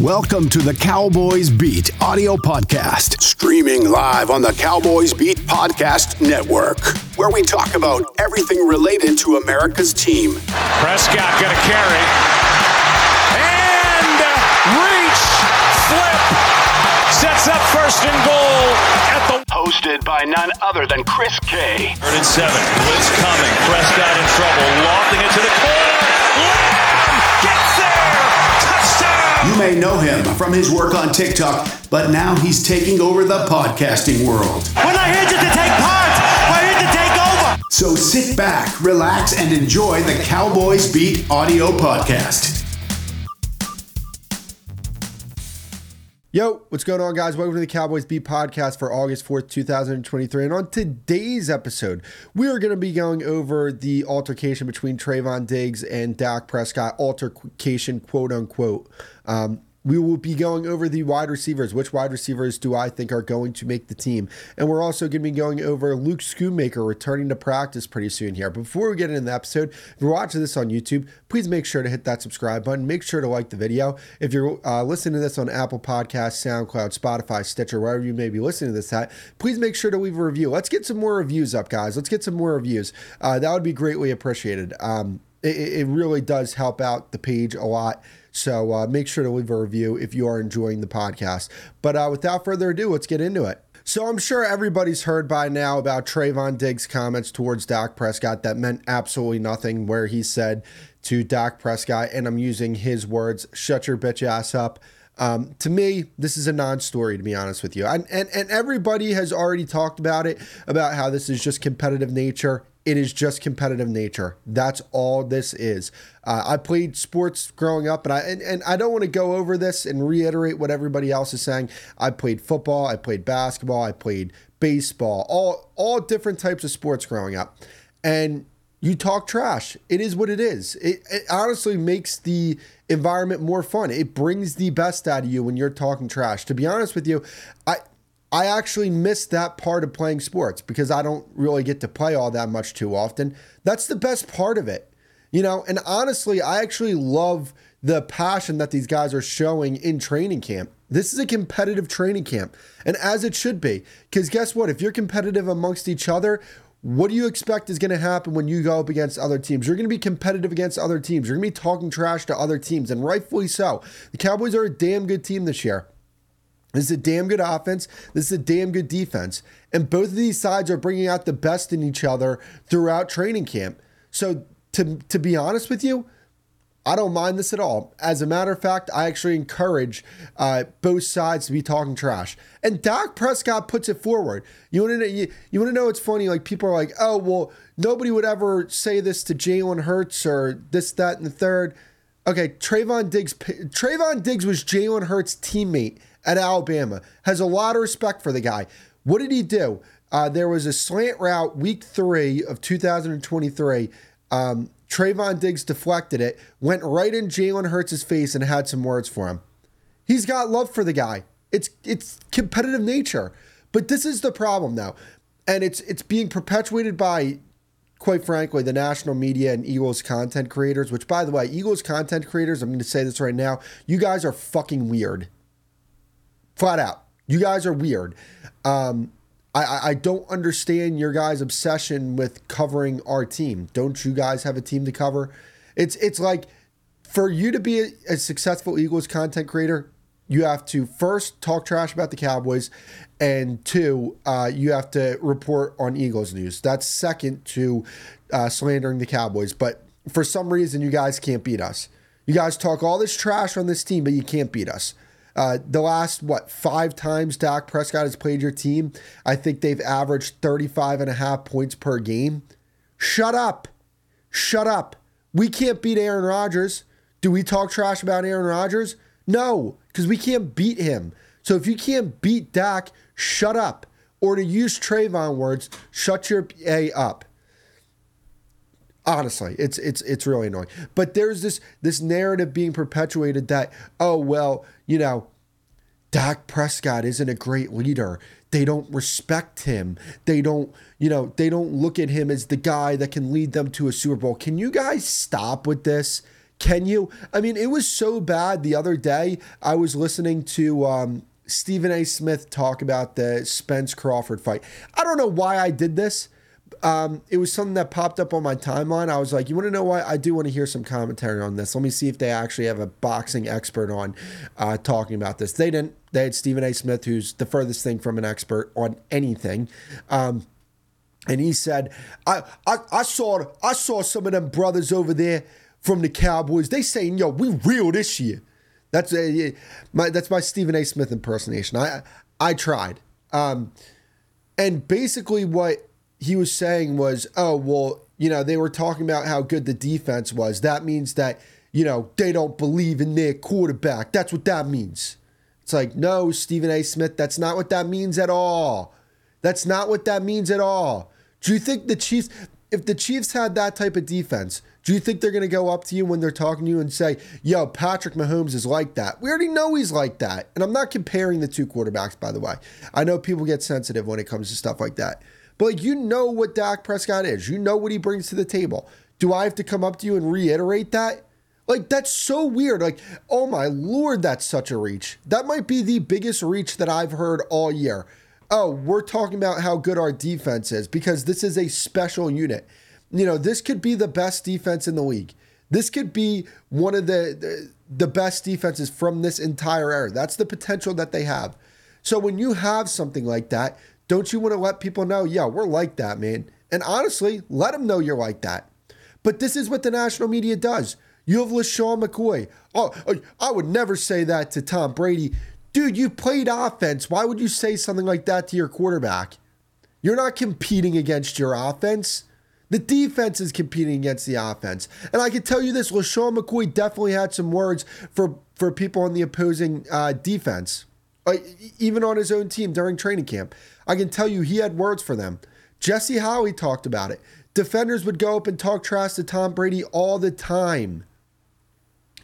Welcome to the Cowboys Beat audio podcast, streaming live on the Cowboys Beat Podcast Network, where we talk about everything related to America's team. Prescott going to carry. And reach, flip, sets up first and goal at the. Hosted by none other than Chris K. Third and seven. Blitz coming. Prescott in trouble. Lofting it to the corner. You may know him from his work on TikTok, but now he's taking over the podcasting world. We're not here just to take part. We're here to take over. So sit back, relax, and enjoy the Cowboys Beat audio podcast. Yo, what's going on, guys? Welcome to the Cowboys Beat podcast for August 4th, 2023. And on today's episode, we are going to be going over the altercation between Trevon Diggs and Dak Prescott, altercation, quote unquote. Um, we will be going over the wide receivers. Which wide receivers do I think are going to make the team? And we're also going to be going over Luke Schoonmaker returning to practice pretty soon here. But before we get into the episode, if you're watching this on YouTube, please make sure to hit that subscribe button. Make sure to like the video. If you're uh, listening to this on Apple Podcasts, SoundCloud, Spotify, Stitcher, wherever you may be listening to this at, please make sure to leave a review. Let's get some more reviews up, guys. Let's get some more reviews. Uh, that would be greatly appreciated. Um, it, it really does help out the page a lot. So uh, make sure to leave a review if you are enjoying the podcast. But uh, without further ado, let's get into it. So I'm sure everybody's heard by now about Trevon Diggs' comments towards Dak Prescott that meant absolutely nothing, where he said to Dak Prescott, and I'm using his words, shut your bitch ass up. Um, to me, this is a non-story, to be honest with you. And, and and everybody has already talked about it, about how this is just competitive nature. It is just competitive nature. That's all this is. Uh, I played sports growing up, and I and, and I don't want to go over this and reiterate what everybody else is saying. I played football, I played basketball, I played baseball, all all different types of sports growing up, and you talk trash. It is what it is. It, it, honestly makes the environment more fun. It brings the best out of you when you're talking trash. To be honest with you, I I actually miss that part of playing sports because I don't really get to play all that much too often. That's the best part of it. You know, and honestly, I actually love the passion that these guys are showing in training camp. This is a competitive training camp, and as it should be. Because guess what? If you're competitive amongst each other, what do you expect is going to happen when you go up against other teams? You're going to be competitive against other teams. You're going to be talking trash to other teams, and rightfully so. The Cowboys are a damn good team this year. This is a damn good offense. This is a damn good defense. And both of these sides are bringing out the best in each other throughout training camp. So, to, to be honest with you, I don't mind this at all. As a matter of fact, I actually encourage uh, both sides to be talking trash. And Dak Prescott puts it forward. You want to know? You, you want to know? It's funny. Like people are like, "Oh, well, nobody would ever say this to Jalen Hurts or this, that, and the third. Okay, Trevon Diggs. Trevon Diggs was Jalen Hurts' teammate at Alabama. Has a lot of respect for the guy. What did he do? Uh, there was a slant route week three of 2023. Um, Trevon Diggs deflected it, went right in Jalen Hurts' face, and had some words for him. He's got love for the guy. It's it's competitive nature, but this is the problem now, and it's it's being perpetuated by, quite frankly, the national media and Eagles content creators. Which, by the way, Eagles content creators, I'm going to say this right now, you guys are fucking weird. Flat out, you guys are weird. Um, I, I don't understand your guys' obsession with covering our team. Don't you guys have a team to cover? It's it's like for you to be a, a successful Eagles content creator, you have to first talk trash about the Cowboys, and two, uh, you have to report on Eagles news. That's second to uh, slandering the Cowboys. But for some reason, you guys can't beat us. You guys talk all this trash on this team, but you can't beat us. Uh, the last, what, five times Dak Prescott has played your team, I think they've averaged 35 and a half points per game. Shut up. Shut up. We can't beat Aaron Rodgers. Do we talk trash about Aaron Rodgers? No, because we can't beat him. So if you can't beat Dak, shut up. Or to use Trevon words, shut your A up. Honestly, it's it's it's really annoying. But there's this this narrative being perpetuated that oh well, you know, Dak Prescott isn't a great leader. They don't respect him. They don't, you know, they don't look at him as the guy that can lead them to a Super Bowl. Can you guys stop with this? Can you? I mean, it was so bad the other day. I was listening to um, Stephen A. Smith talk about the Spence Crawford fight. I don't know why I did this. Um, it was something that popped up on my timeline. I was like, you want to know why? I do want to hear some commentary on this. Let me see if they actually have a boxing expert on uh, talking about this. They didn't. They had Stephen A. Smith, who's the furthest thing from an expert on anything. Um, and he said, I, I, I saw I saw some of them brothers over there from the Cowboys. They saying, yo, we real this year. That's a, my that's my Stephen A. Smith impersonation. I I tried. Um, and basically what he was saying was, oh well, you know, they were talking about how good the defense was. That means that you know they don't believe in their quarterback. That's what that means. It's like, no, Stephen A. Smith, that's not what that means at all. That's not what that means at all. Do you think the Chiefs, if the Chiefs had that type of defense, do you think they're going to go up to you when they're talking to you and say, yo, Patrick Mahomes is like that? We already know he's like that. And I'm not comparing the two quarterbacks, by the way. I know people get sensitive when it comes to stuff like that. But like, you know what Dak Prescott is, you know what he brings to the table. Do I have to come up to you and reiterate that? Like, that's so weird. Like, oh my lord, that's such a reach. That might be the biggest reach that I've heard all year. Oh, we're talking about how good our defense is because this is a special unit you know, this could be the best defense in the league. This could be one of the, the, the best defenses from this entire era. That's the potential that they have. So when you have something like that, don't you want to let people know, yeah, we're like that, man? And honestly, let them know you're like that. But this is what the national media does. You have LeSean McCoy. Oh, I would never say that to Tom Brady. Dude, you played offense. Why would you say something like that to your quarterback? You're not competing against your offense. The defense is competing against the offense. And I can tell you this LeSean McCoy definitely had some words for, for people on the opposing uh, defense, uh, even on his own team during training camp. I can tell you he had words for them. Jesse Holley talked about it. Defenders would go up and talk trash to Tom Brady all the time.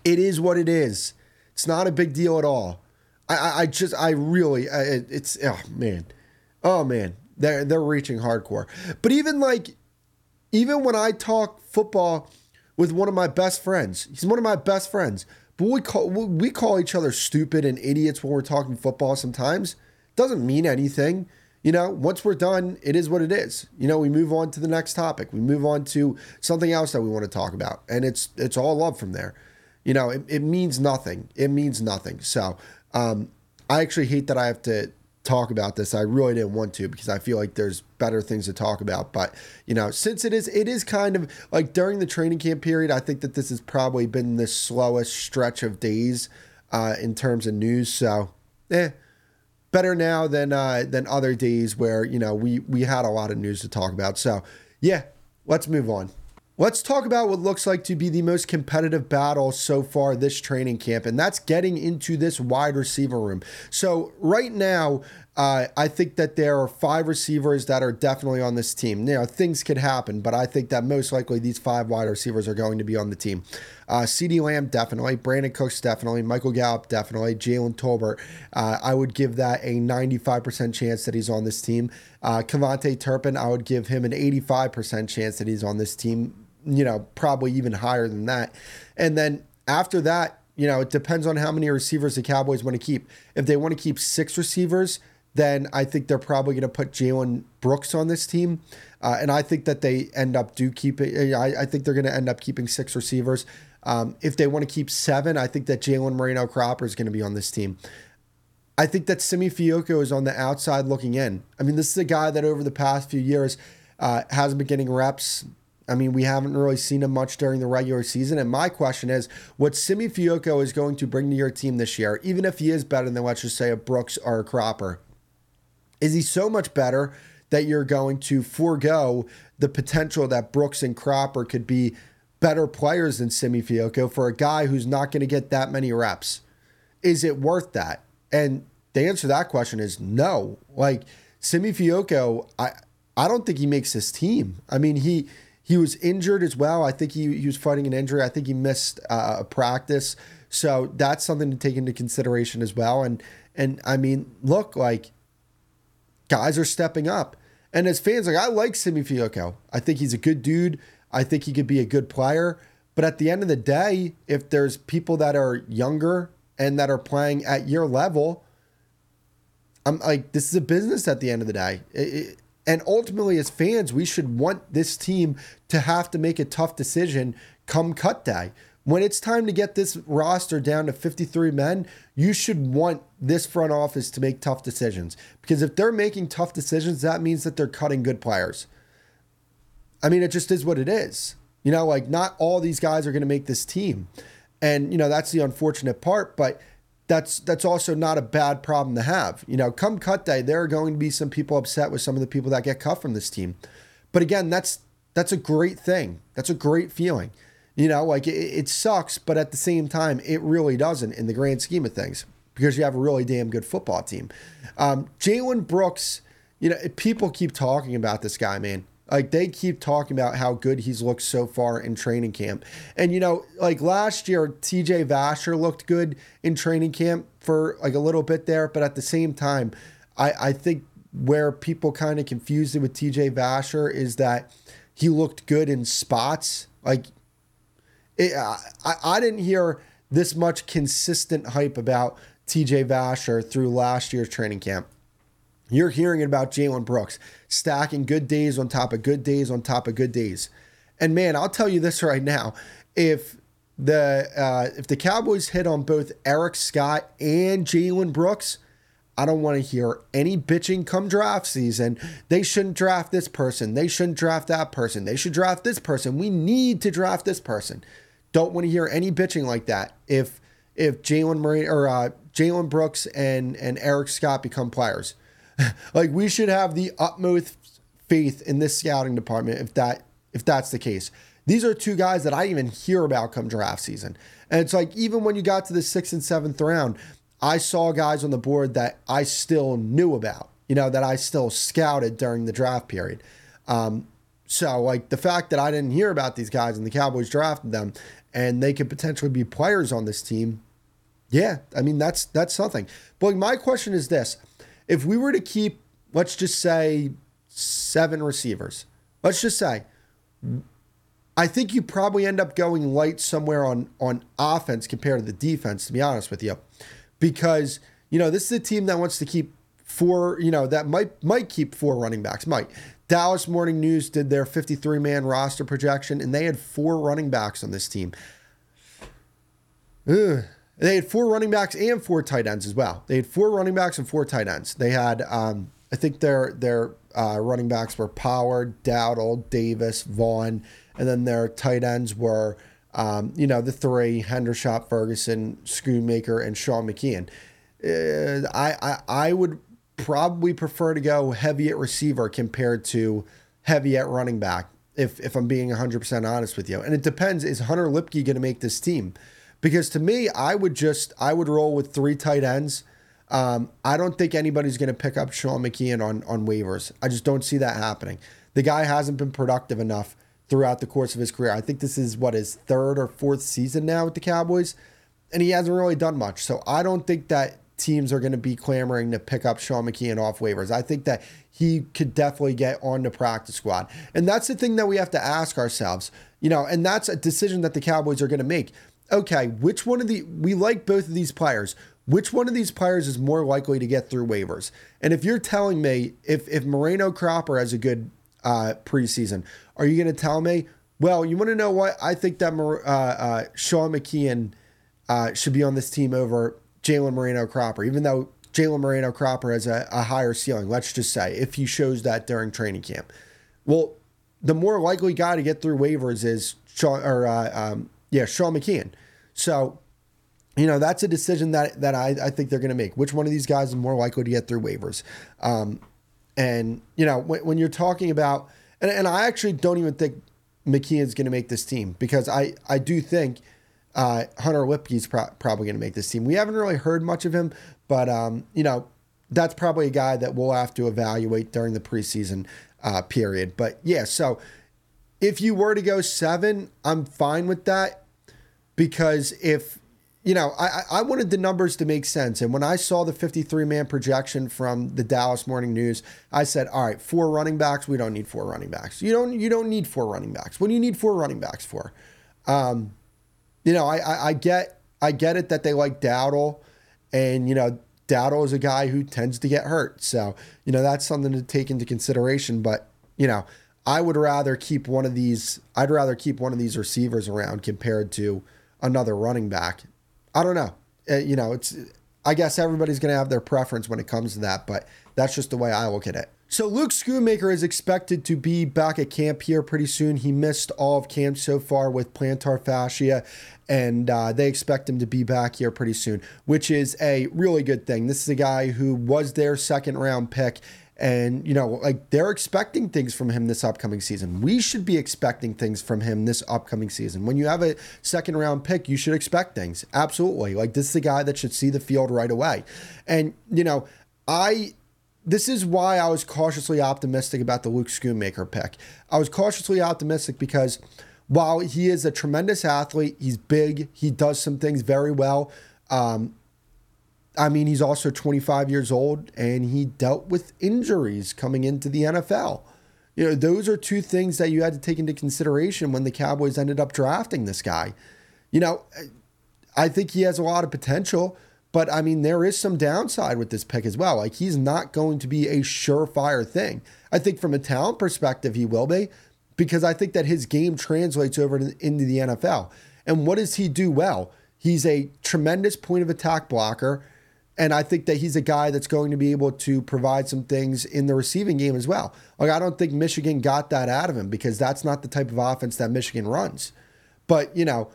It is what it is. It's not a big deal at all. I, I just, I really, I, it's, oh man, oh man, they're they're reaching hardcore. But even like even when I talk football with one of my best friends, he's one of my best friends, but we call we call each other stupid and idiots when we're talking football sometimes. Doesn't mean anything. You know, once we're done, it is what it is. You know, we move on to the next topic. We move on to something else that we want to talk about. And it's it's all love from there. You know, it, it means nothing. It means nothing. So um, I actually hate that I have to talk about this. I really didn't want to because I feel like there's better things to talk about. But you know, since it is, it is kind of like during the training camp period. I think that this has probably been the slowest stretch of days uh, in terms of news. So, eh, better now than uh, than other days where you know we we had a lot of news to talk about. So, yeah, let's move on. Let's talk about what looks like to be the most competitive battle so far this training camp, and that's getting into this wide receiver room. So, right now, uh, I think that there are five receivers that are definitely on this team. You know, things could happen, but I think that most likely these five wide receivers are going to be on the team. Uh, CeeDee Lamb, definitely. Brandin Cooks, definitely. Michael Gallup, definitely. Jalen Tolbert, uh, I would give that a 95% chance that he's on this team. Uh, KaVontae Turpin, I would give him an 85% chance that he's on this team you know, probably even higher than that. And then after that, you know, it depends on how many receivers the Cowboys want to keep. If they want to keep six receivers, then I think they're probably going to put Jalen Brooks on this team. Uh, and I think that they end up do keep it. I, I think they're going to end up keeping six receivers. Um, if they want to keep seven, I think that Jalen Moreno Cropper is going to be on this team. I think that Simi Fehoko is on the outside looking in. I mean, this is a guy that over the past few years uh, hasn't been getting reps. I mean, we haven't really seen him much during the regular season. And my question is, what Simi Fehoko is going to bring to your team this year, even if he is better than, let's just say, a Brooks or a Cropper, is he so much better that you're going to forego the potential that Brooks and Cropper could be better players than Simi Fehoko for a guy who's not going to get that many reps? Is it worth that? And the answer to that question is no. Like Simi Fehoko, I I don't think he makes this team. I mean, he he was injured as well. I think he, he was fighting an injury. I think he missed uh, a practice. So that's something to take into consideration as well. And and I mean, look, like guys are stepping up. And as fans, like I like Simi Fehoko. I think he's a good dude. I think he could be a good player. But at the end of the day, if there's people that are younger and that are playing at your level, I'm like, this is a business at the end of the day. It, it, and ultimately, as fans, we should want this team to have to make a tough decision come cut day. When it's time to get this roster down to 53 men, you should want this front office to make tough decisions. Because if they're making tough decisions, that means that they're cutting good players. I mean, it just is what it is. You know, like not all these guys are going to make this team. And, you know, that's the unfortunate part, but that's that's also not a bad problem to have. You know, come cut day, there are going to be some people upset with some of the people that get cut from this team. But again, that's that's a great thing. That's a great feeling. You know, like it, it sucks, but at the same time, it really doesn't in the grand scheme of things because you have a really damn good football team. Um, Jalen Brooks, you know, people keep talking about this guy, man. Like they keep talking about how good he's looked so far in training camp. And you know, like last year, TJ Vasher looked good in training camp for like a little bit there, but at the same time, I, I think where people kind of confused it with TJ Vasher is that he looked good in spots. Like it, I, I didn't hear this much consistent hype about TJ Vasher through last year's training camp. You're hearing it about Jalen Brooks stacking good days on top of good days on top of good days. And man, I'll tell you this right now: if the uh, if the Cowboys hit on both Eric Scott and Jalen Brooks, I don't want to hear any bitching come draft season. They shouldn't draft this person. They shouldn't draft that person. They should draft this person. We need to draft this person. Don't want to hear any bitching like that. If if Jalen Murray or uh, Jalen Brooks and and Eric Scott become players, like we should have the utmost faith in this scouting department if that if that's the case. These are two guys that I even hear about come draft season. And it's like even when you got to the sixth and seventh round, I saw guys on the board that I still knew about, you know, that I still scouted during the draft period. Um, so like the fact that I didn't hear about these guys and the Cowboys drafted them and they could potentially be players on this team, yeah, I mean that's that's something. But my question is this: if we were to keep, let's just say, seven receivers, let's just say, I think you probably end up going light somewhere on on offense compared to the defense. To be honest with you, because you know this is a team that wants to keep four. You know that might might keep four running backs. Might Dallas Morning News did their 53 man roster projection, and they had four running backs on this team. Ugh. They had four running backs and four tight ends as well. They had four running backs and four tight ends. They had, um, I think their their uh, running backs were Pollard, Dowdle, Davis, Vaughn, and then their tight ends were, um, you know, the three: Hendershot, Ferguson, Schoonmaker, and Sean McKeon. Uh, I, I I would probably prefer to go heavy at receiver compared to heavy at running back. If if I'm being 100% honest with you, and it depends. Is Hunter Luepke going to make this team? Because to me, I would just I would roll with three tight ends. Um, I don't think anybody's going to pick up Sean McKeon on on waivers. I just don't see that happening. The guy hasn't been productive enough throughout the course of his career. I think this is what his third or fourth season now with the Cowboys, and he hasn't really done much. So I don't think that teams are going to be clamoring to pick up Sean McKeon off waivers. I think that he could definitely get on the practice squad. And that's the thing that we have to ask ourselves, you know, and that's a decision that the Cowboys are going to make okay, which one of the we like both of these players. Which one of these players is more likely to get through waivers? And if you're telling me if if Moreno Cropper has a good uh, preseason, are you going to tell me? Well, you want to know what I think that uh, uh, Sean McKeon uh, should be on this team over Jalen Moreno Cropper, even though Jalen Moreno Cropper has a, a higher ceiling. Let's just say if he shows that during training camp. Well, the more likely guy to get through waivers is Sean or uh, um, yeah, Sean McKeon. So, you know, that's a decision that that I, I think they're going to make. Which one of these guys is more likely to get through waivers? Um, and you know, when, when you're talking about, and, and I actually don't even think McKeon's going to make this team because I I do think uh, Hunter Luepke's pro- probably going to make this team. We haven't really heard much of him, but um, you know, that's probably a guy that we'll have to evaluate during the preseason uh, period. But yeah, so if you were to go seven, I'm fine with that because if you know, I, I wanted the numbers to make sense. And when I saw the 53 man projection from the Dallas Morning News, I said, all right, four running backs. We don't need four running backs. You don't you don't need four running backs. What do you need four running backs for? Um, you know, I, I, I get I get it that they like Dowdle, and you know Dowdle is a guy who tends to get hurt, so you know that's something to take into consideration. But you know, I would rather keep one of these. I'd rather keep one of these receivers around compared to another running back. I don't know. Uh, you know, it's. I guess everybody's going to have their preference when it comes to that, but that's just the way I look at it. So Luke Schoonmaker is expected to be back at camp here pretty soon. He missed all of camp so far with plantar fascia, and uh, they expect him to be back here pretty soon, which is a really good thing. This is a guy who was their second round pick. And, you know, like they're expecting things from him this upcoming season. We should be expecting things from him this upcoming season. When you have a second round pick, you should expect things. Absolutely. Like this is a guy that should see the field right away. And, you know, I this is why I was cautiously optimistic about the Luke Schoonmaker pick. I was cautiously optimistic because while he is a tremendous athlete, he's big, he does some things very well. Um, I mean, he's also 25 years old and he dealt with injuries coming into the NFL. You know, those are two things that you had to take into consideration when the Cowboys ended up drafting this guy. You know, I think he has a lot of potential. But I mean, there is some downside with this pick as well. Like he's not going to be a surefire thing. I think from a talent perspective, he will be, because I think that his game translates over into the NFL. And what does he do well? He's a tremendous point of attack blocker. And I think that he's a guy that's going to be able to provide some things in the receiving game as well. Like, I don't think Michigan got that out of him because that's not the type of offense that Michigan runs. But, you know,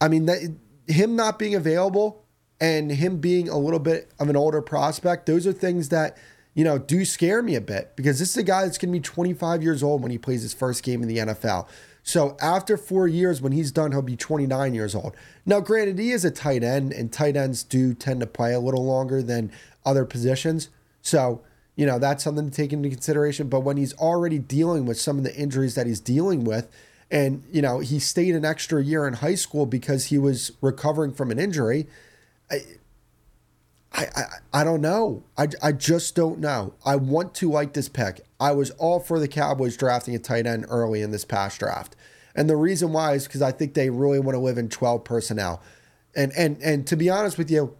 I mean, that, him not being available and him being a little bit of an older prospect, those are things that, you know, do scare me a bit because this is a guy that's going to be 25 years old when he plays his first game in the NFL. So after four years, when he's done, he'll be 29 years old. Now, granted, he is a tight end, and tight ends do tend to play a little longer than other positions. So, you know, that's something to take into consideration. But when he's already dealing with some of the injuries that he's dealing with, and, you know, he stayed an extra year in high school because he was recovering from an injury I, I, I, don't know. I, I just don't know. I want to like this pick. I was all for the Cowboys drafting a tight end early in this past draft. And the reason why is because I think they really want to live in 12 personnel. And and and to be honest with you,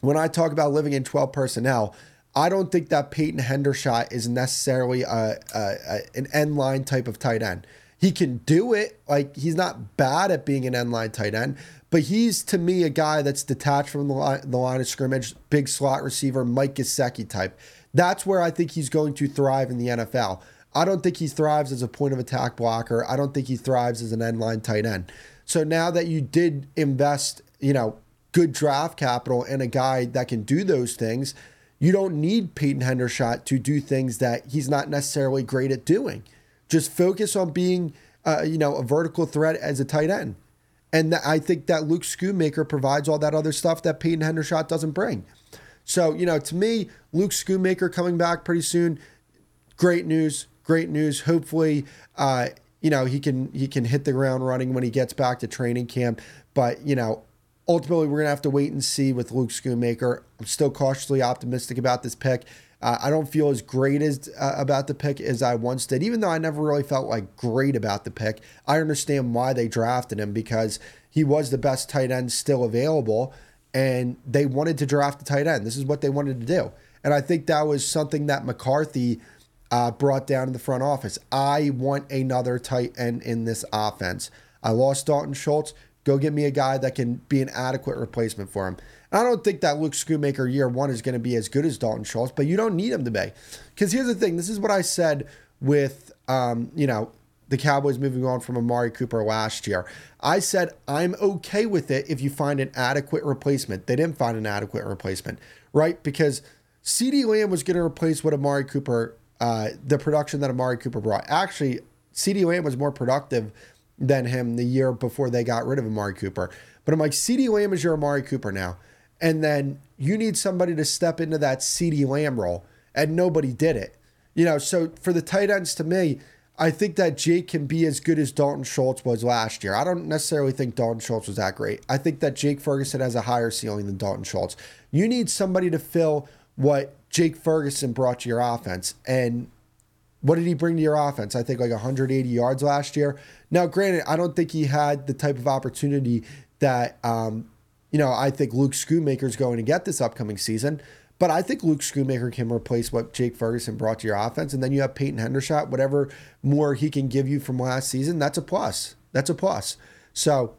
when I talk about living in 12 personnel, I don't think that Peyton Hendershot is necessarily a, a, a, an in-line type of tight end. He can do it. Like he's not bad at being an in-line tight end, but he's to me a guy that's detached from the line, the line of scrimmage, big slot receiver, Mike Gesicki type. That's where I think he's going to thrive in the NFL. I don't think he thrives as a point of attack blocker. I don't think he thrives as an in-line tight end. So now that you did invest, you know, good draft capital and a guy that can do those things, you don't need Peyton Hendershot to do things that he's not necessarily great at doing. Just focus on being, uh, you know, a vertical threat as a tight end. And I think that Luke Schoonmaker provides all that other stuff that Peyton Hendershot doesn't bring. So, you know, to me, Luke Schoonmaker coming back pretty soon, great news, great news. Hopefully, uh, you know, he can he can hit the ground running when he gets back to training camp. But, you know, ultimately we're gonna have to wait and see with Luke Schoonmaker. I'm still cautiously optimistic about this pick. Uh, I don't feel as great as uh, about the pick as I once did, even though I never really felt like great about the pick. I understand why they drafted him because he was the best tight end still available, and they wanted to draft a tight end. This is what they wanted to do, and I think that was something that McCarthy uh, brought down in the front office. I want another tight end in this offense. I lost Dalton Schultz. Go get me a guy that can be an adequate replacement for him. I don't think that Luke Schoonmaker year one is going to be as good as Dalton Schultz, but you don't need him to be. Because here's the thing this is what I said with, um, you know, the Cowboys moving on from Amari Cooper last year. I said, I'm okay with it if you find an adequate replacement. They didn't find an adequate replacement, right? Because CeeDee Lamb was going to replace what Amari Cooper, uh, the production that Amari Cooper brought. Actually, CeeDee Lamb was more productive than him the year before they got rid of Amari Cooper. But I'm like, CeeDee Lamb is your Amari Cooper now. And then you need somebody to step into that CeeDee Lamb role, and nobody did it. You know, so for the tight ends, to me, I think that Jake can be as good as Dalton Schultz was last year. I don't necessarily think Dalton Schultz was that great. I think that Jake Ferguson has a higher ceiling than Dalton Schultz. You need somebody to fill what Jake Ferguson brought to your offense. And What did he bring to your offense? I think like 180 yards last year. Now, granted, I don't think he had the type of opportunity that, um, you know, I think Luke Schoonmaker is going to get this upcoming season. But I think Luke Schoonmaker can replace what Jake Ferguson brought to your offense. And then you have Peyton Hendershot, whatever more he can give you from last season, that's a plus. That's a plus. So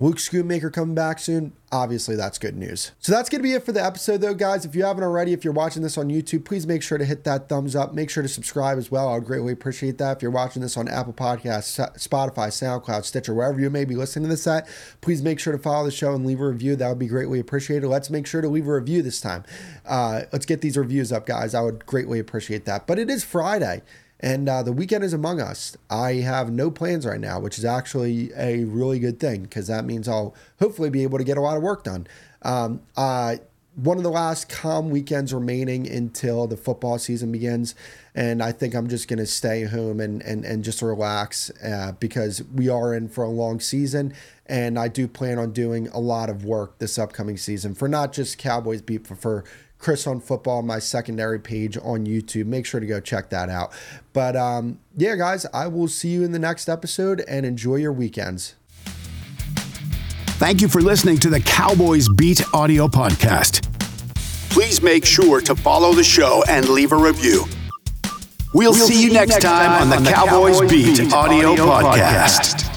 Luke Schoonmaker coming back soon. Obviously, that's good news. So that's going to be it for the episode, though, guys. If you haven't already, if you're watching this on YouTube, please make sure to hit that thumbs up. Make sure to subscribe as well. I would greatly appreciate that. If you're watching this on Apple Podcasts, Spotify, SoundCloud, Stitcher, wherever you may be listening to this at, please make sure to follow the show and leave a review. That would be greatly appreciated. Let's make sure to leave a review this time. Uh, let's get these reviews up, guys. I would greatly appreciate that. But it is Friday. And uh, the weekend is among us. I have no plans right now, which is actually a really good thing because that means I'll hopefully be able to get a lot of work done. Um, uh, one of the last calm weekends remaining until the football season begins. And I think I'm just going to stay home and, and, and just relax uh, because we are in for a long season. And I do plan on doing a lot of work this upcoming season for not just Cowboys Beat, but for Chris on Football, my secondary page on YouTube. Make sure to go check that out. But um, yeah, guys, I will see you in the next episode and enjoy your weekends. Thank you for listening to the Cowboys Beat audio podcast. Please make sure to follow the show and leave a review. We'll, we'll see, see you next time on the, on the Cowboys, Cowboys Beat, Beat audio, audio podcast. podcast.